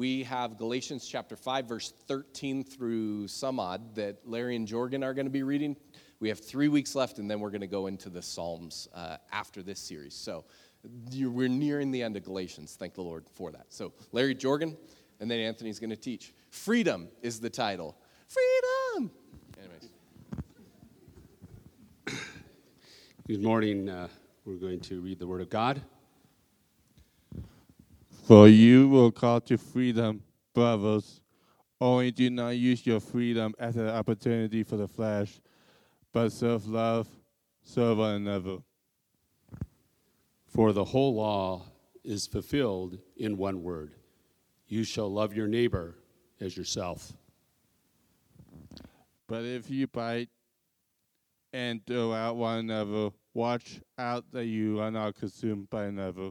we have Galatians chapter 5, verse 13 through some odd that Larry and Jorgen are going to be reading. We have three weeks left, and then we're going to go into the Psalms uh, after this series. So we're nearing the end of Galatians. Thank the Lord for that. So, Larry Jorgen, and then Anthony's going to teach. Freedom is the title. Freedom! Anyways. Good morning. Uh, we're going to read the Word of God. For you will call to freedom, brothers. Only do not use your freedom as an opportunity for the flesh, but serve love, serve one another. For the whole law is fulfilled in one word you shall love your neighbor as yourself. But if you bite and throw out one another, watch out that you are not consumed by another.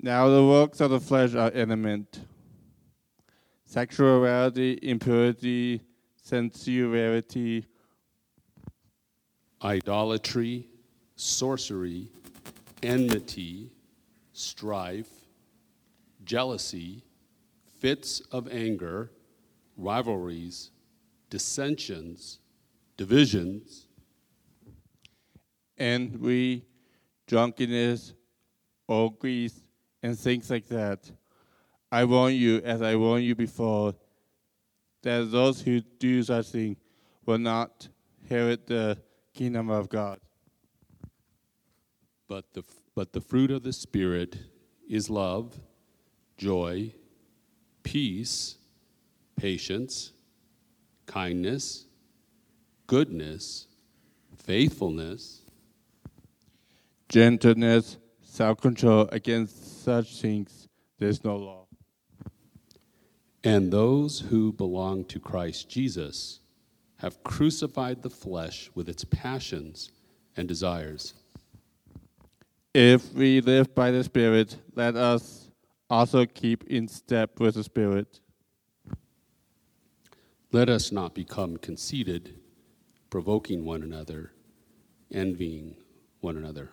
Now the works of the flesh are eminent. Sexuality, impurity, sensuality, idolatry, sorcery, enmity, strife, jealousy, fits of anger, rivalries, dissensions, divisions, envy, drunkenness, orgies, and things like that. I warn you, as I warned you before, that those who do such things will not inherit the kingdom of God. But the, but the fruit of the Spirit is love, joy, peace, patience, kindness, goodness, faithfulness, gentleness, self control. Against such things, there's no law. And those who belong to Christ Jesus have crucified the flesh with its passions and desires. If we live by the Spirit, let us also keep in step with the Spirit. Let us not become conceited, provoking one another, envying one another.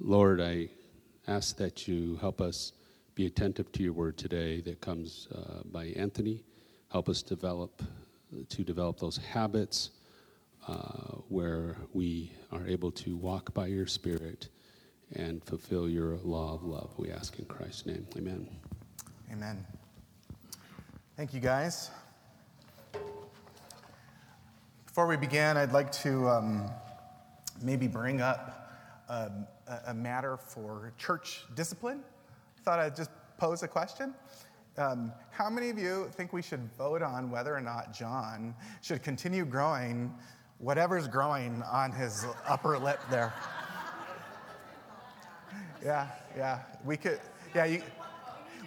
Lord, I ask that you help us be attentive to your word today that comes uh, by Anthony. Help us develop to develop those habits uh, where we are able to walk by your Spirit and fulfill your law of love. We ask in Christ's name. Amen. Amen. Thank you, guys. Before we begin, I'd like to um, maybe bring up um, a, matter for church discipline. Thought I'd just pose a question. Um, how many of you think we should vote on whether or not John should continue growing whatever's growing on his upper lip there? Yeah, yeah. We could, yeah, you,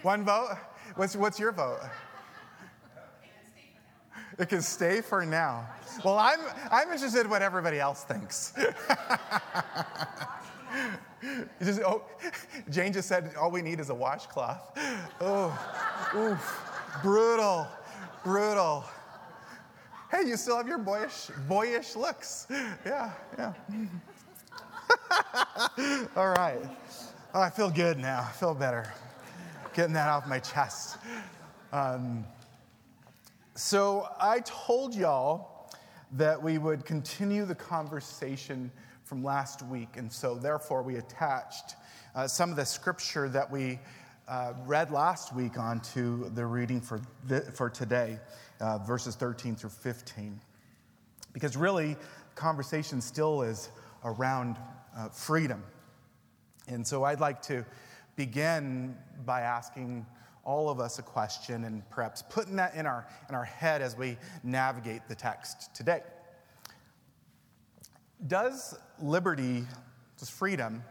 one vote? What's, what's your vote? It can stay for now. Well, I'm, I'm interested in what everybody else thinks. just, oh, Jane just said, all we need is a washcloth. Oh, oof, brutal, brutal. Hey, you still have your boyish, boyish looks. Yeah, yeah. all right. Oh, I feel good now. I feel better. Getting that off my chest. Um, so I told y'all that we would continue the conversation from last week, and so therefore we attached uh, some of the scripture that we uh, read last week onto the reading for, the, for today, uh, verses 13 through 15. Because really, conversation still is around uh, freedom. And so I'd like to begin by asking all of us a question and perhaps putting that in our, in our head as we navigate the text today. Does liberty, does freedom,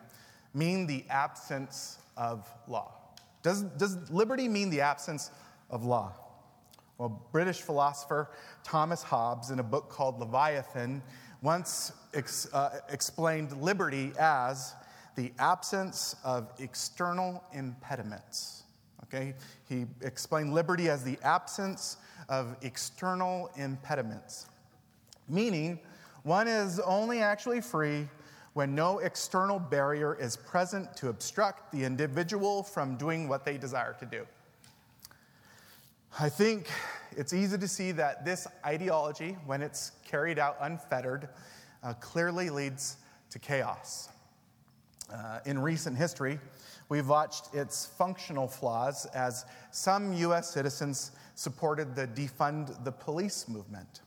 mean the absence of law? Does, does liberty mean the absence of law? Well, British philosopher Thomas Hobbes, in a book called Leviathan, once ex, uh, explained liberty as the absence of external impediments. Okay? He explained liberty as the absence of external impediments, meaning one is only actually free when no external barrier is present to obstruct the individual from doing what they desire to do. I think it's easy to see that this ideology, when it's carried out unfettered, uh, clearly leads to chaos. Uh, in recent history, we've watched its functional flaws as some U.S. citizens supported the defund the police movement.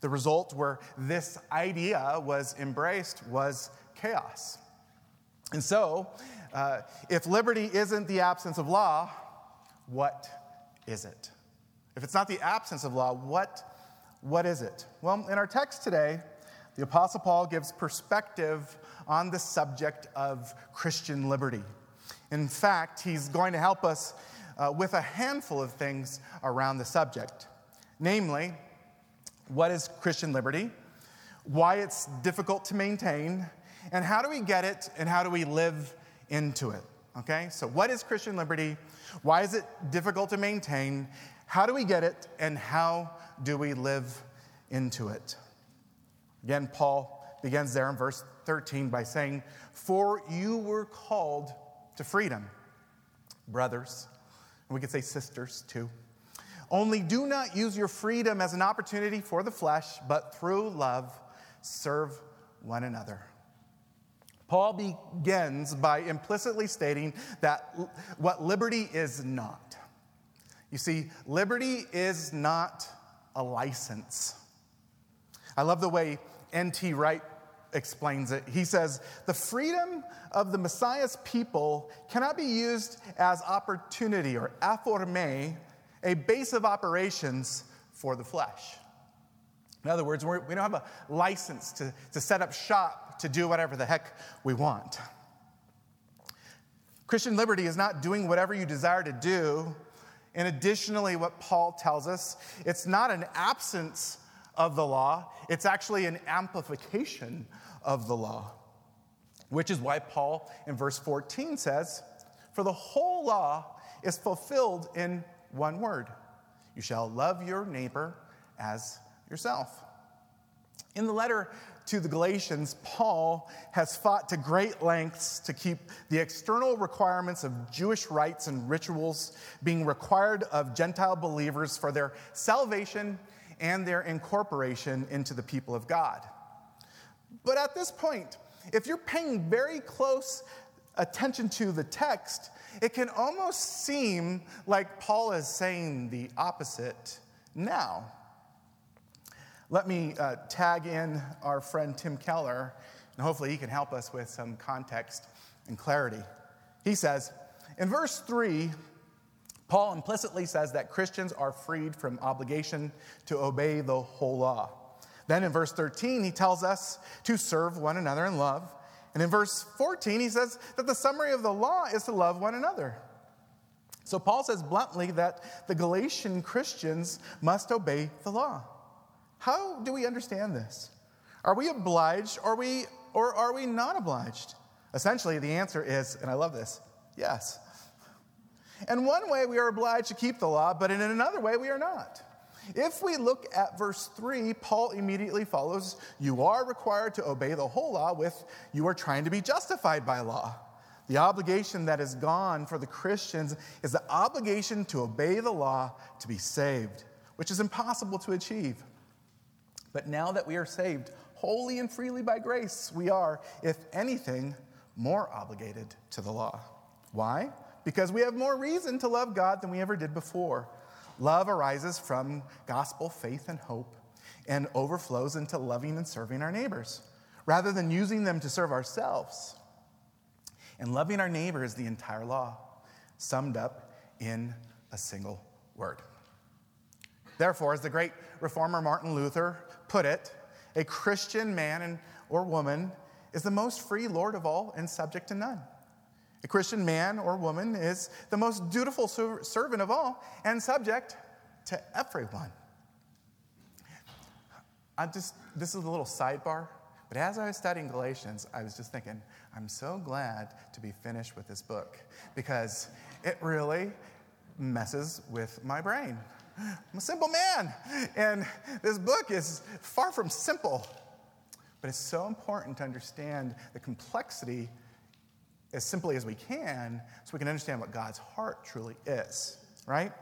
The result where this idea was embraced was chaos. And so, uh, if liberty isn't the absence of law, what is it? If it's not the absence of law, what, what is it? Well, in our text today, the Apostle Paul gives perspective on the subject of Christian liberty. In fact, he's going to help us uh, with a handful of things around the subject. Namely, what is Christian liberty? Why it's difficult to maintain, and how do we get it and how do we live into it? Okay, so what is Christian liberty? Why is it difficult to maintain? How do we get it and how do we live into it? Again, Paul begins there in verse 13 by saying, For you were called to freedom, brothers. And we could say sisters too. Only do not use your freedom as an opportunity for the flesh, but through love serve one another. Paul begins by implicitly stating that what liberty is not. You see, liberty is not a license. I love the way N.T. Wright explains it. He says, The freedom of the Messiah's people cannot be used as opportunity or aphorme, a base of operations for the flesh. In other words, we don't have a license to, to set up shop to do whatever the heck we want. Christian liberty is not doing whatever you desire to do. And additionally, what Paul tells us, it's not an absence of the law, it's actually an amplification of the law. Which is why Paul in verse 14 says, For the whole law is fulfilled in one word you shall love your neighbor as yourself. In the letter to the Galatians, Paul has fought to great lengths to keep the external requirements of Jewish rites and rituals being required of Gentile believers for their salvation and their incorporation into the people of God. But at this point, if you're paying very close attention to the text, it can almost seem like Paul is saying the opposite now. Let me uh, tag in our friend Tim Keller, and hopefully he can help us with some context and clarity. He says, in verse 3, Paul implicitly says that Christians are freed from obligation to obey the whole law. Then in verse 13, he tells us to serve one another in love. And in verse 14, he says that the summary of the law is to love one another. So Paul says bluntly that the Galatian Christians must obey the law. How do we understand this? Are we obliged or, we, or are we not obliged? Essentially, the answer is, and I love this, yes. In one way, we are obliged to keep the law, but in another way, we are not. If we look at verse 3, Paul immediately follows, You are required to obey the whole law, with you are trying to be justified by law. The obligation that is gone for the Christians is the obligation to obey the law to be saved, which is impossible to achieve. But now that we are saved wholly and freely by grace, we are, if anything, more obligated to the law. Why? Because we have more reason to love God than we ever did before. Love arises from gospel faith and hope and overflows into loving and serving our neighbors rather than using them to serve ourselves. And loving our neighbor is the entire law, summed up in a single word. Therefore, as the great reformer Martin Luther put it, a Christian man and, or woman is the most free Lord of all and subject to none. A Christian man or woman is the most dutiful servant of all and subject to everyone. I just, this is a little sidebar, but as I was studying Galatians, I was just thinking, I'm so glad to be finished with this book because it really messes with my brain. I'm a simple man, and this book is far from simple. But it's so important to understand the complexity as simply as we can so we can understand what God's heart truly is, right?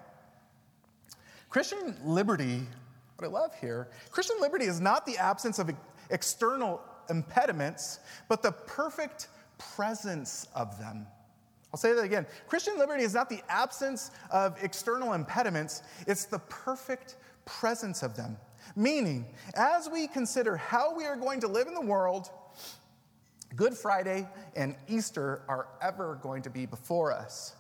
Christian liberty, what I love here, Christian liberty is not the absence of external impediments, but the perfect presence of them. I'll say that again. Christian liberty is not the absence of external impediments, it's the perfect presence of them. Meaning, as we consider how we are going to live in the world, Good Friday and Easter are ever going to be before us.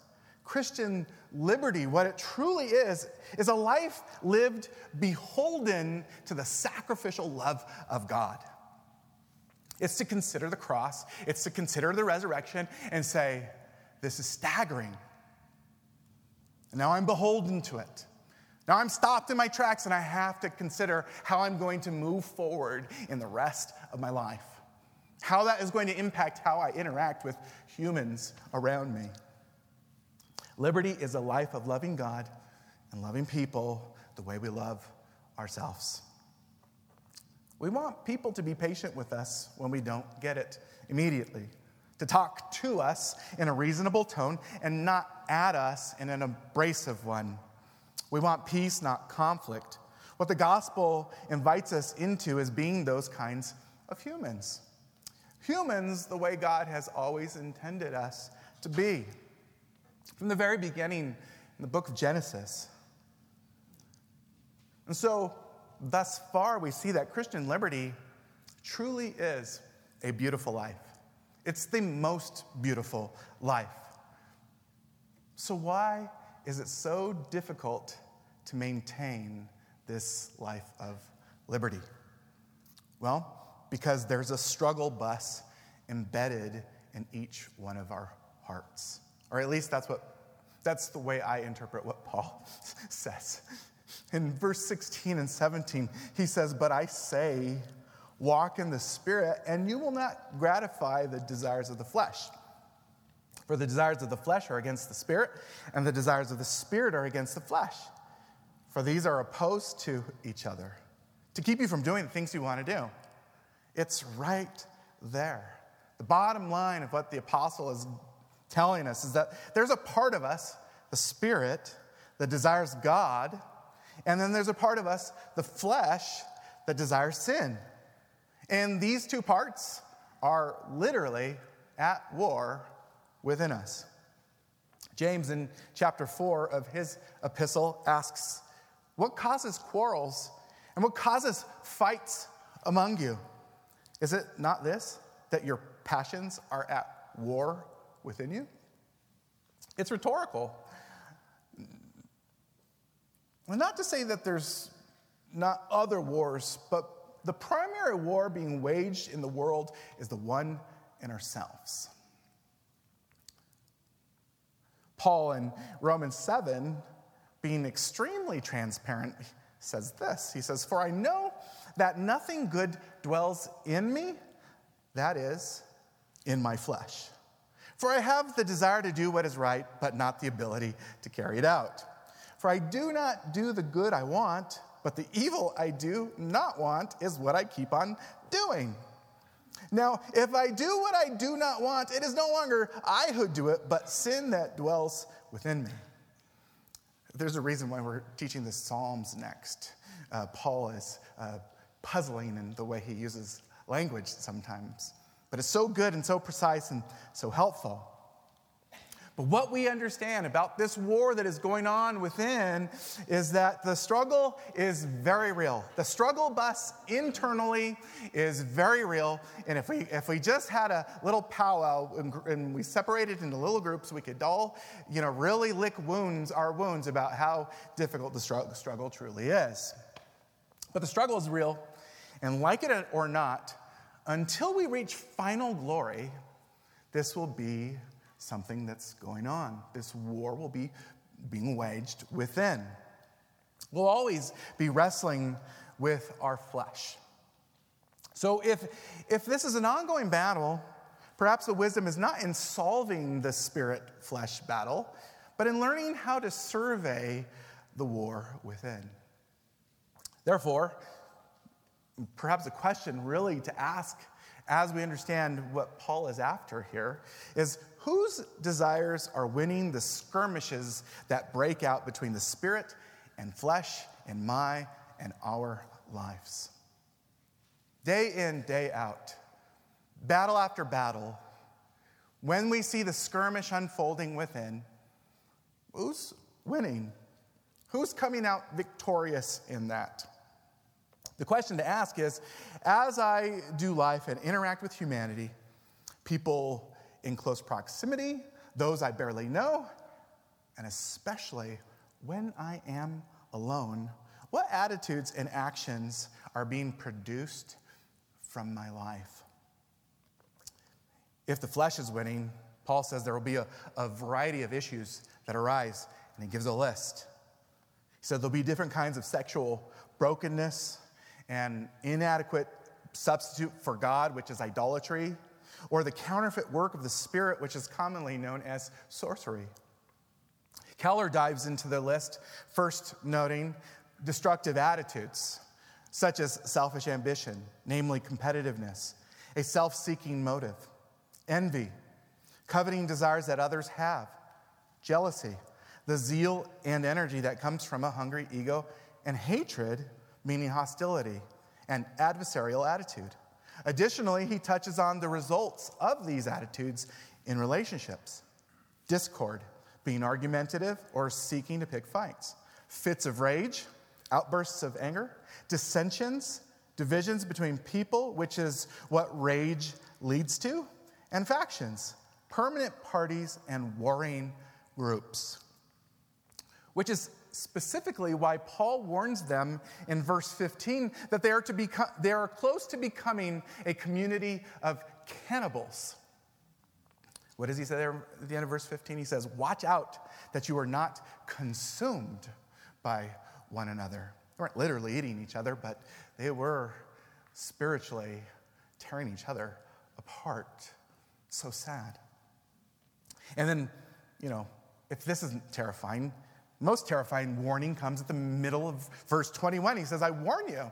Christian liberty, what it truly is, is a life lived beholden to the sacrificial love of God. It's to consider the cross, it's to consider the resurrection and say, This is staggering. Now I'm beholden to it. Now I'm stopped in my tracks and I have to consider how I'm going to move forward in the rest of my life, how that is going to impact how I interact with humans around me. Liberty is a life of loving God and loving people the way we love ourselves. We want people to be patient with us when we don't get it immediately, to talk to us in a reasonable tone and not at us in an abrasive one. We want peace, not conflict. What the gospel invites us into is being those kinds of humans. Humans, the way God has always intended us to be. From the very beginning in the book of Genesis. And so, thus far, we see that Christian liberty truly is a beautiful life. It's the most beautiful life. So, why is it so difficult to maintain this life of liberty? Well, because there's a struggle bus embedded in each one of our hearts. Or at least that's what that's the way I interpret what Paul says. In verse 16 and 17, he says, But I say, walk in the Spirit, and you will not gratify the desires of the flesh. For the desires of the flesh are against the Spirit, and the desires of the Spirit are against the flesh. For these are opposed to each other to keep you from doing the things you want to do. It's right there. The bottom line of what the apostle is telling us is that there's a part of us, the Spirit, that desires God, and then there's a part of us, the flesh, that desires sin. And these two parts are literally at war within us. James, in chapter 4 of his epistle, asks, What causes quarrels and what causes fights among you? Is it not this, that your passions are at war within you? It's rhetorical. And not to say that there's not other wars, but the primary war being waged in the world is the one in ourselves. Paul in Romans 7, being extremely transparent, says this He says, For I know that nothing good dwells in me, that is, in my flesh. For I have the desire to do what is right, but not the ability to carry it out. For I do not do the good I want, but the evil I do not want is what I keep on doing. Now, if I do what I do not want, it is no longer I who do it, but sin that dwells within me. There's a reason why we're teaching the Psalms next. Uh, Paul is uh, puzzling in the way he uses language sometimes. But it's so good and so precise and so helpful. But what we understand about this war that is going on within is that the struggle is very real. The struggle bus internally is very real. And if we, if we just had a little powwow and, and we separated into little groups, we could all, you know, really lick wounds, our wounds about how difficult the struggle, struggle truly is. But the struggle is real. And like it or not, until we reach final glory, this will be something that's going on. This war will be being waged within. We'll always be wrestling with our flesh. So if, if this is an ongoing battle, perhaps the wisdom is not in solving the spirit flesh battle, but in learning how to survey the war within. Therefore, perhaps a question really to ask as we understand what Paul is after here is whose desires are winning the skirmishes that break out between the spirit and flesh in my and our lives? Day in, day out, battle after battle, when we see the skirmish unfolding within, who's winning? Who's coming out victorious in that? The question to ask is as I do life and interact with humanity, people in close proximity, those I barely know, and especially when I am alone, what attitudes and actions are being produced from my life? If the flesh is winning, Paul says there will be a, a variety of issues that arise, and he gives a list. He said there'll be different kinds of sexual brokenness and inadequate substitute for God, which is idolatry, or the counterfeit work of the Spirit, which is commonly known as sorcery. Keller dives into the list, first noting destructive attitudes, such as selfish ambition, namely competitiveness, a self seeking motive, envy, coveting desires that others have, jealousy, the zeal and energy that comes from a hungry ego, and hatred, meaning hostility and adversarial attitude. Additionally, he touches on the results of these attitudes in relationships discord, being argumentative or seeking to pick fights, fits of rage, outbursts of anger, dissensions, divisions between people, which is what rage leads to, and factions, permanent parties, and warring groups. Which is specifically why Paul warns them in verse 15 that they are, to become, they are close to becoming a community of cannibals. What does he say there at the end of verse 15? He says, Watch out that you are not consumed by one another. They weren't literally eating each other, but they were spiritually tearing each other apart. So sad. And then, you know, if this isn't terrifying, most terrifying warning comes at the middle of verse 21. He says, I warn you,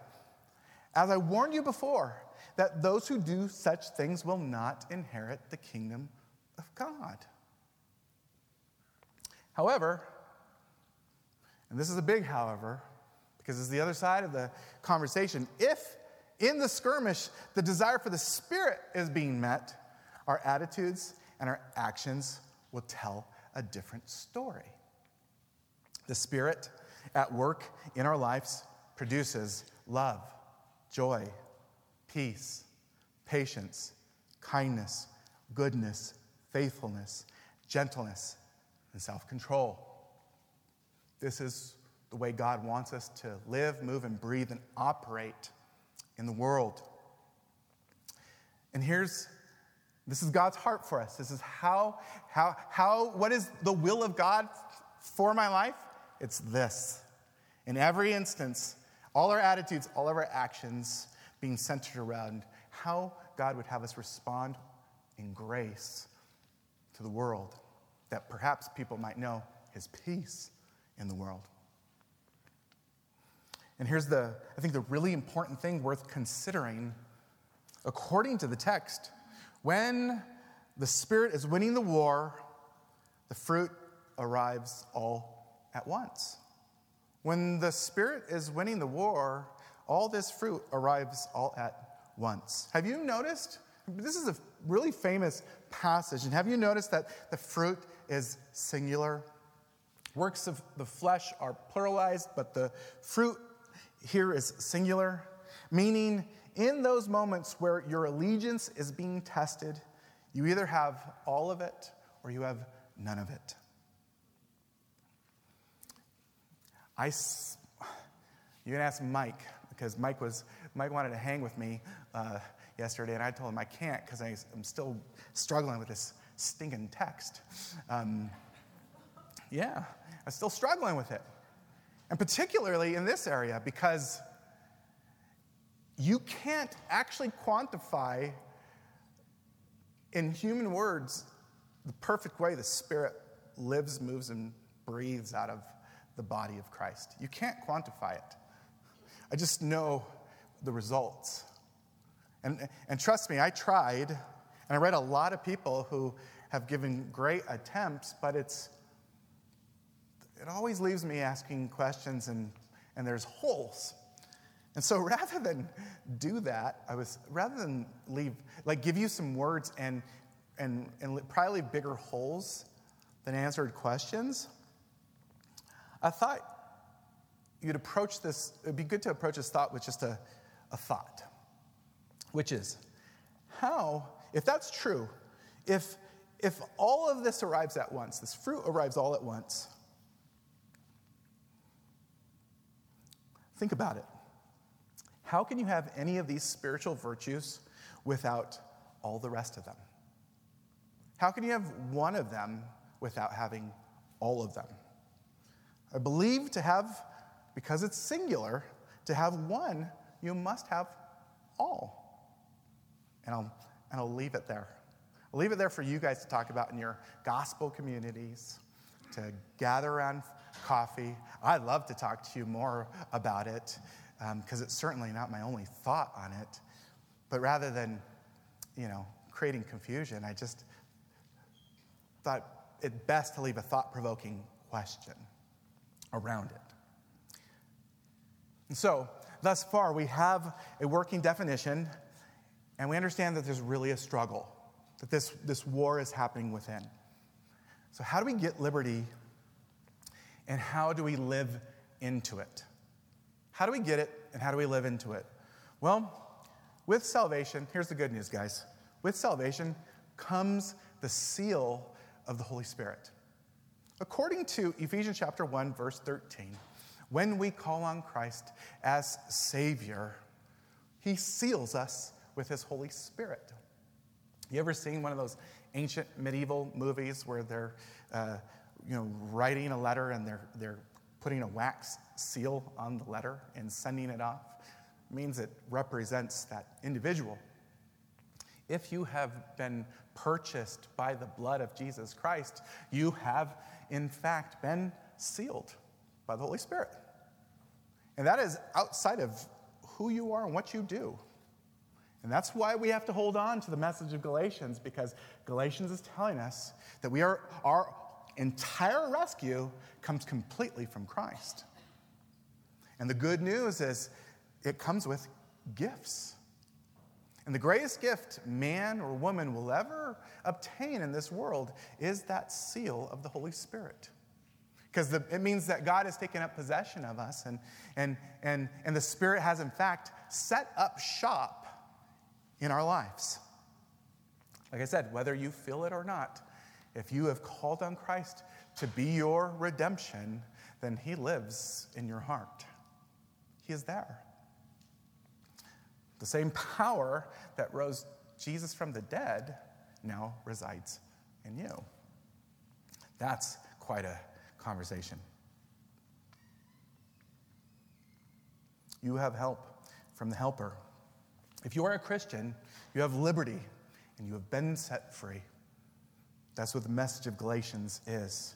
as I warned you before, that those who do such things will not inherit the kingdom of God. However, and this is a big however, because it's the other side of the conversation, if in the skirmish the desire for the Spirit is being met, our attitudes and our actions will tell a different story. The Spirit at work in our lives produces love, joy, peace, patience, kindness, goodness, faithfulness, gentleness, and self control. This is the way God wants us to live, move, and breathe and operate in the world. And here's this is God's heart for us. This is how, how, how, what is the will of God for my life? It's this. In every instance, all our attitudes, all of our actions being centered around how God would have us respond in grace to the world, that perhaps people might know his peace in the world. And here's the, I think, the really important thing worth considering. According to the text, when the Spirit is winning the war, the fruit arrives all at once. When the Spirit is winning the war, all this fruit arrives all at once. Have you noticed? This is a really famous passage, and have you noticed that the fruit is singular? Works of the flesh are pluralized, but the fruit here is singular, meaning in those moments where your allegiance is being tested, you either have all of it or you have none of it. I, you can ask Mike, because Mike, was, Mike wanted to hang with me uh, yesterday, and I told him I can't because I'm still struggling with this stinking text. Um, yeah, I'm still struggling with it. And particularly in this area, because you can't actually quantify in human words the perfect way the Spirit lives, moves, and breathes out of the body of Christ. You can't quantify it. I just know the results. And, and trust me, I tried, and I read a lot of people who have given great attempts, but it's, it always leaves me asking questions and, and there's holes. And so rather than do that, I was, rather than leave, like give you some words and, and, and probably bigger holes than answered questions, I thought you'd approach this, it'd be good to approach this thought with just a, a thought, which is how, if that's true, if, if all of this arrives at once, this fruit arrives all at once, think about it. How can you have any of these spiritual virtues without all the rest of them? How can you have one of them without having all of them? I believe to have, because it's singular, to have one, you must have all. And I'll, and I'll leave it there. I'll leave it there for you guys to talk about in your gospel communities, to gather around coffee. I'd love to talk to you more about it because um, it's certainly not my only thought on it. But rather than, you know, creating confusion, I just thought it best to leave a thought provoking question around it. And so, thus far, we have a working definition, and we understand that there's really a struggle, that this, this war is happening within. So, how do we get liberty, and how do we live into it? How do we get it and how do we live into it? Well, with salvation, here's the good news, guys. With salvation comes the seal of the Holy Spirit. According to Ephesians chapter 1 verse 13, when we call on Christ as savior, he seals us with his Holy Spirit. You ever seen one of those ancient medieval movies where they're uh, you know, writing a letter and they're, they're putting a wax seal on the letter and sending it off means it represents that individual. If you have been purchased by the blood of Jesus Christ, you have in fact been sealed by the Holy Spirit. And that is outside of who you are and what you do. And that's why we have to hold on to the message of Galatians, because Galatians is telling us that we are, our entire rescue comes completely from Christ. And the good news is it comes with gifts. And the greatest gift man or woman will ever obtain in this world is that seal of the Holy Spirit. Because it means that God has taken up possession of us, and, and, and, and the Spirit has, in fact, set up shop in our lives. Like I said, whether you feel it or not, if you have called on Christ to be your redemption, then He lives in your heart. He is there. The same power that rose Jesus from the dead now resides in you. That's quite a conversation. You have help from the helper. If you are a Christian, you have liberty and you have been set free. That's what the message of Galatians is.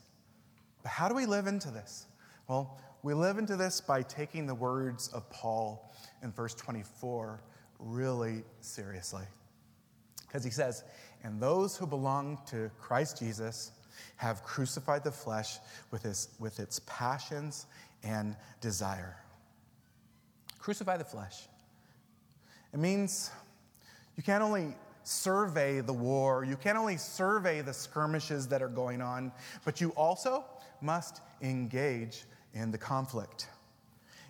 But how do we live into this? Well, we live into this by taking the words of Paul in verse 24 really seriously. Because he says, And those who belong to Christ Jesus have crucified the flesh with, his, with its passions and desire. Crucify the flesh. It means you can't only survey the war, you can't only survey the skirmishes that are going on, but you also must engage in the conflict.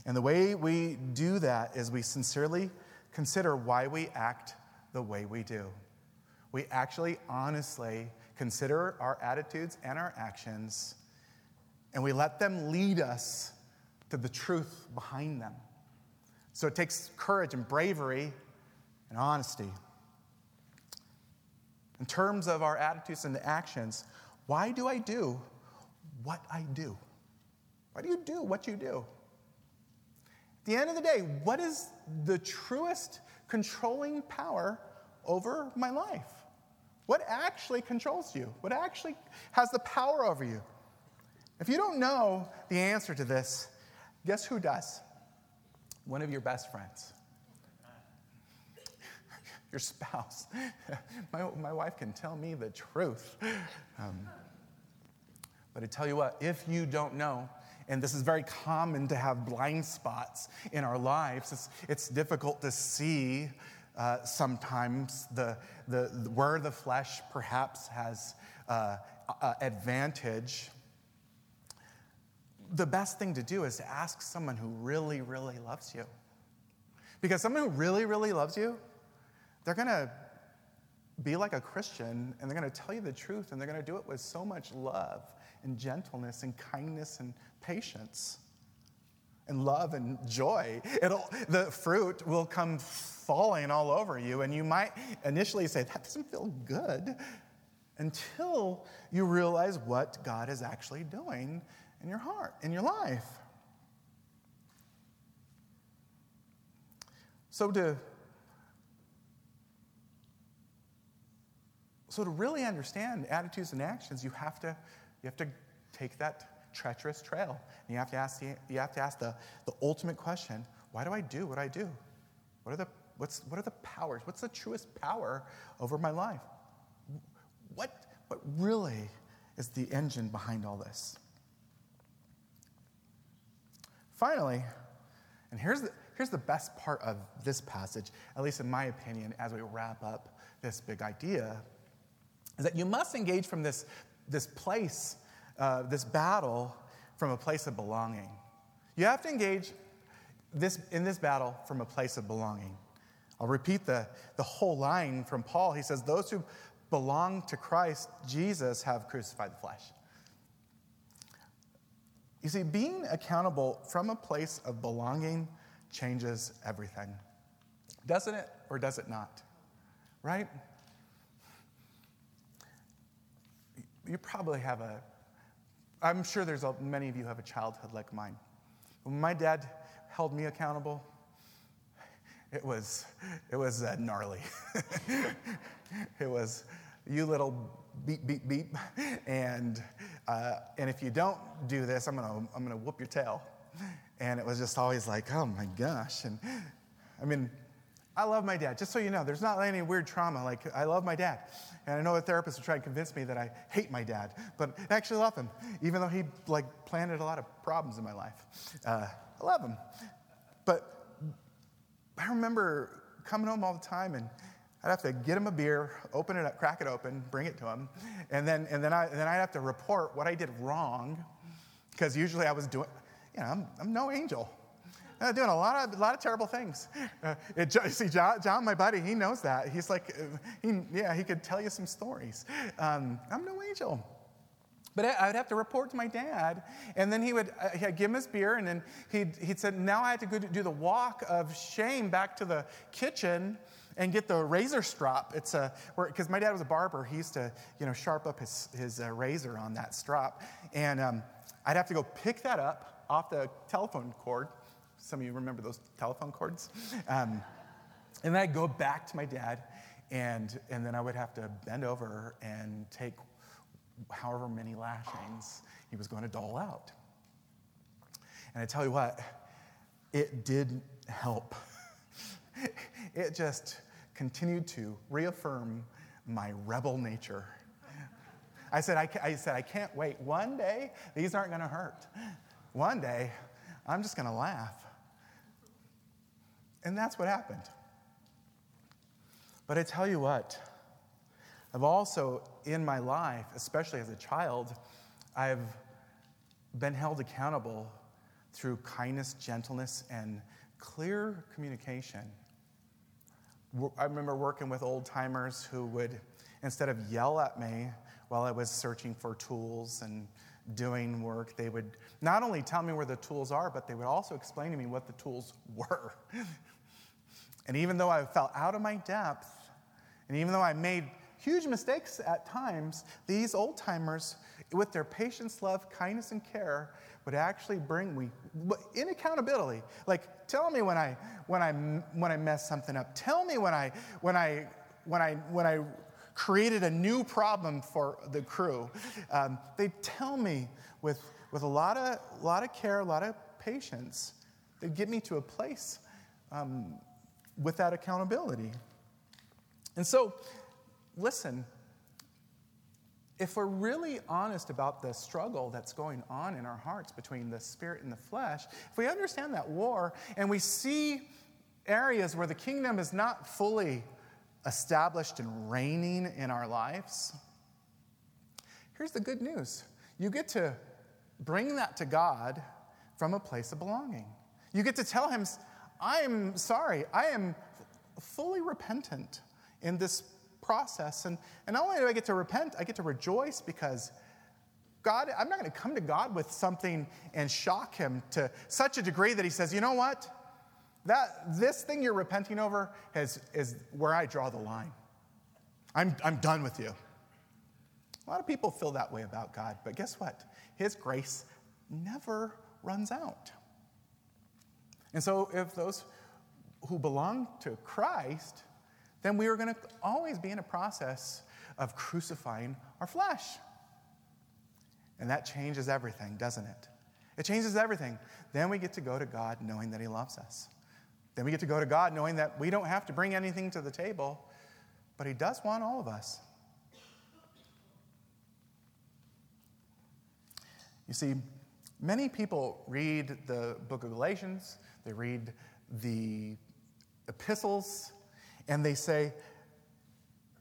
And the way we do that is we sincerely consider why we act the way we do. We actually honestly consider our attitudes and our actions, and we let them lead us to the truth behind them. So it takes courage and bravery and honesty. in terms of our attitudes and actions, why do I do what I do? Why do you do what you do? The end of the day, what is the truest controlling power over my life? What actually controls you? What actually has the power over you? If you don't know the answer to this, guess who does? One of your best friends. Your spouse. my, my wife can tell me the truth. Um, but I tell you what, if you don't know, and this is very common to have blind spots in our lives, it's, it's difficult to see uh, sometimes the, the, where the flesh perhaps has uh, uh, advantage. The best thing to do is to ask someone who really, really loves you. Because someone who really, really loves you, they're going to be like a Christian and they're going to tell you the truth and they're going to do it with so much love and gentleness and kindness and patience and love and joy. It'll, the fruit will come falling all over you, and you might initially say, That doesn't feel good, until you realize what God is actually doing in your heart, in your life. So to so to really understand attitudes and actions, you have to you have to take that treacherous trail. And you have to ask the, you have to ask the, the ultimate question why do I do what I do? What are, the, what's, what are the powers? What's the truest power over my life? What, what really is the engine behind all this? Finally, and here's the, here's the best part of this passage, at least in my opinion, as we wrap up this big idea, is that you must engage from this, this place uh, this battle from a place of belonging. You have to engage this, in this battle from a place of belonging. I'll repeat the, the whole line from Paul. He says, Those who belong to Christ Jesus have crucified the flesh. You see, being accountable from a place of belonging changes everything. Doesn't it, or does it not? Right? You probably have a I'm sure there's a, many of you have a childhood like mine. When my dad held me accountable, it was, it was uh, gnarly. it was, you little beep, beep, beep. And, uh, and if you don't do this, I'm gonna, I'm gonna whoop your tail. And it was just always like, oh my gosh. And I mean, I love my dad. Just so you know, there's not any weird trauma. Like, I love my dad. And I know a therapist would try to convince me that I hate my dad, but I actually love him, even though he like planted a lot of problems in my life. Uh, I love him. But I remember coming home all the time and I'd have to get him a beer, open it up, crack it open, bring it to him, and then, and then, I, and then I'd have to report what I did wrong, because usually I was doing, you know, I'm, I'm no angel. Uh, doing a lot of, a lot of terrible things. Uh, it, see, John, John, my buddy, he knows that. He's like, uh, he, yeah, he could tell you some stories. Um, I'm no angel. But I would have to report to my dad, and then he would uh, he'd give him his beer, and then he'd, he'd said, Now I have to go do the walk of shame back to the kitchen and get the razor strop. It's a, because my dad was a barber, he used to, you know, sharp up his, his uh, razor on that strop. And um, I'd have to go pick that up off the telephone cord some of you remember those telephone cords. Um, and then I'd go back to my dad, and, and then I would have to bend over and take however many lashings he was going to dole out. And I tell you what, it did help. it just continued to reaffirm my rebel nature. I said, I, I said, I can't wait. One day, these aren't going to hurt. One day, I'm just going to laugh. And that's what happened. But I tell you what, I've also, in my life, especially as a child, I've been held accountable through kindness, gentleness, and clear communication. I remember working with old timers who would, instead of yell at me while I was searching for tools and doing work, they would not only tell me where the tools are, but they would also explain to me what the tools were. And even though I felt out of my depth, and even though I made huge mistakes at times, these old timers, with their patience, love, kindness, and care, would actually bring me in accountability. Like, tell me when I when I when I mess something up. Tell me when I when I when I when I created a new problem for the crew. Um, they tell me with with a lot of lot of care, a lot of patience. They get me to a place um, with that accountability. And so, listen, if we're really honest about the struggle that's going on in our hearts between the spirit and the flesh, if we understand that war and we see areas where the kingdom is not fully established and reigning in our lives, here's the good news you get to bring that to God from a place of belonging. You get to tell Him, I am sorry, I am fully repentant in this process. And, and not only do I get to repent, I get to rejoice because God, I'm not going to come to God with something and shock him to such a degree that he says, you know what? That this thing you're repenting over has, is where I draw the line. I'm, I'm done with you. A lot of people feel that way about God, but guess what? His grace never runs out. And so, if those who belong to Christ, then we are going to always be in a process of crucifying our flesh. And that changes everything, doesn't it? It changes everything. Then we get to go to God knowing that He loves us. Then we get to go to God knowing that we don't have to bring anything to the table, but He does want all of us. You see, many people read the book of Galatians, they read the epistles, and they say,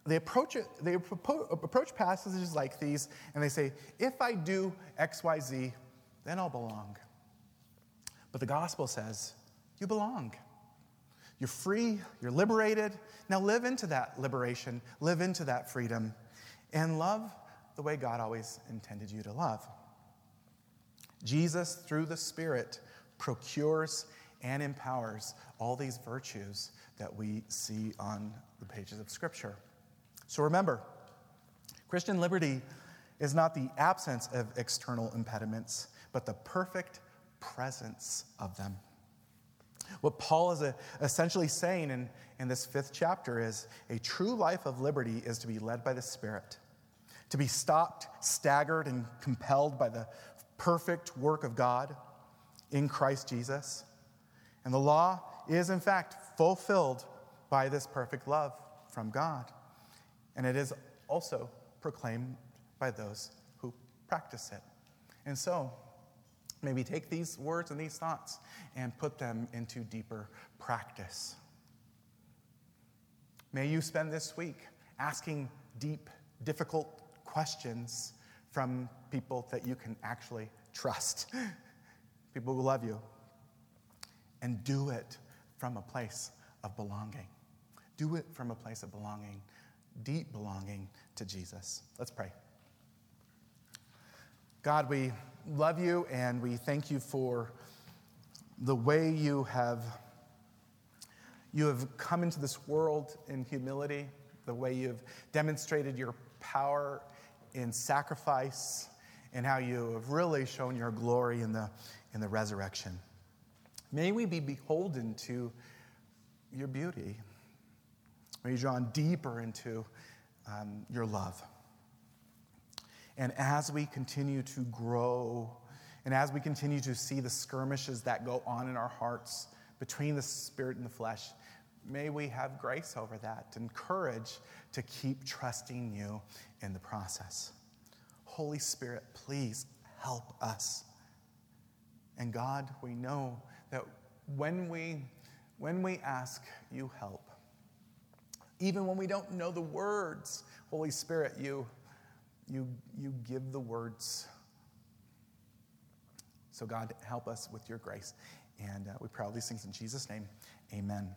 they approach it, they approach passages like these, and they say, if I do X, Y, Z, then I'll belong. But the gospel says, you belong. You're free, you're liberated. Now live into that liberation, live into that freedom, and love the way God always intended you to love. Jesus, through the Spirit, procures and empowers all these virtues that we see on the pages of Scripture. So remember, Christian liberty is not the absence of external impediments, but the perfect presence of them. What Paul is uh, essentially saying in, in this fifth chapter is a true life of liberty is to be led by the Spirit, to be stopped, staggered, and compelled by the perfect work of God in Christ Jesus. And the law is, in fact, fulfilled by this perfect love from God. And it is also proclaimed by those who practice it. And so, maybe take these words and these thoughts and put them into deeper practice. May you spend this week asking deep, difficult questions from people that you can actually trust, people who love you. And do it from a place of belonging. Do it from a place of belonging, deep belonging to Jesus. Let's pray. God, we love you and we thank you for the way you have you have come into this world in humility, the way you've demonstrated your power in sacrifice, and how you have really shown your glory in the, in the resurrection. May we be beholden to your beauty. May you drawn deeper into um, your love. And as we continue to grow, and as we continue to see the skirmishes that go on in our hearts between the spirit and the flesh, may we have grace over that and courage to keep trusting you in the process. Holy Spirit, please help us. And God, we know that when we, when we ask, you help. Even when we don't know the words, Holy Spirit, you, you, you give the words. So, God, help us with your grace. And uh, we pray all these things in Jesus' name. Amen.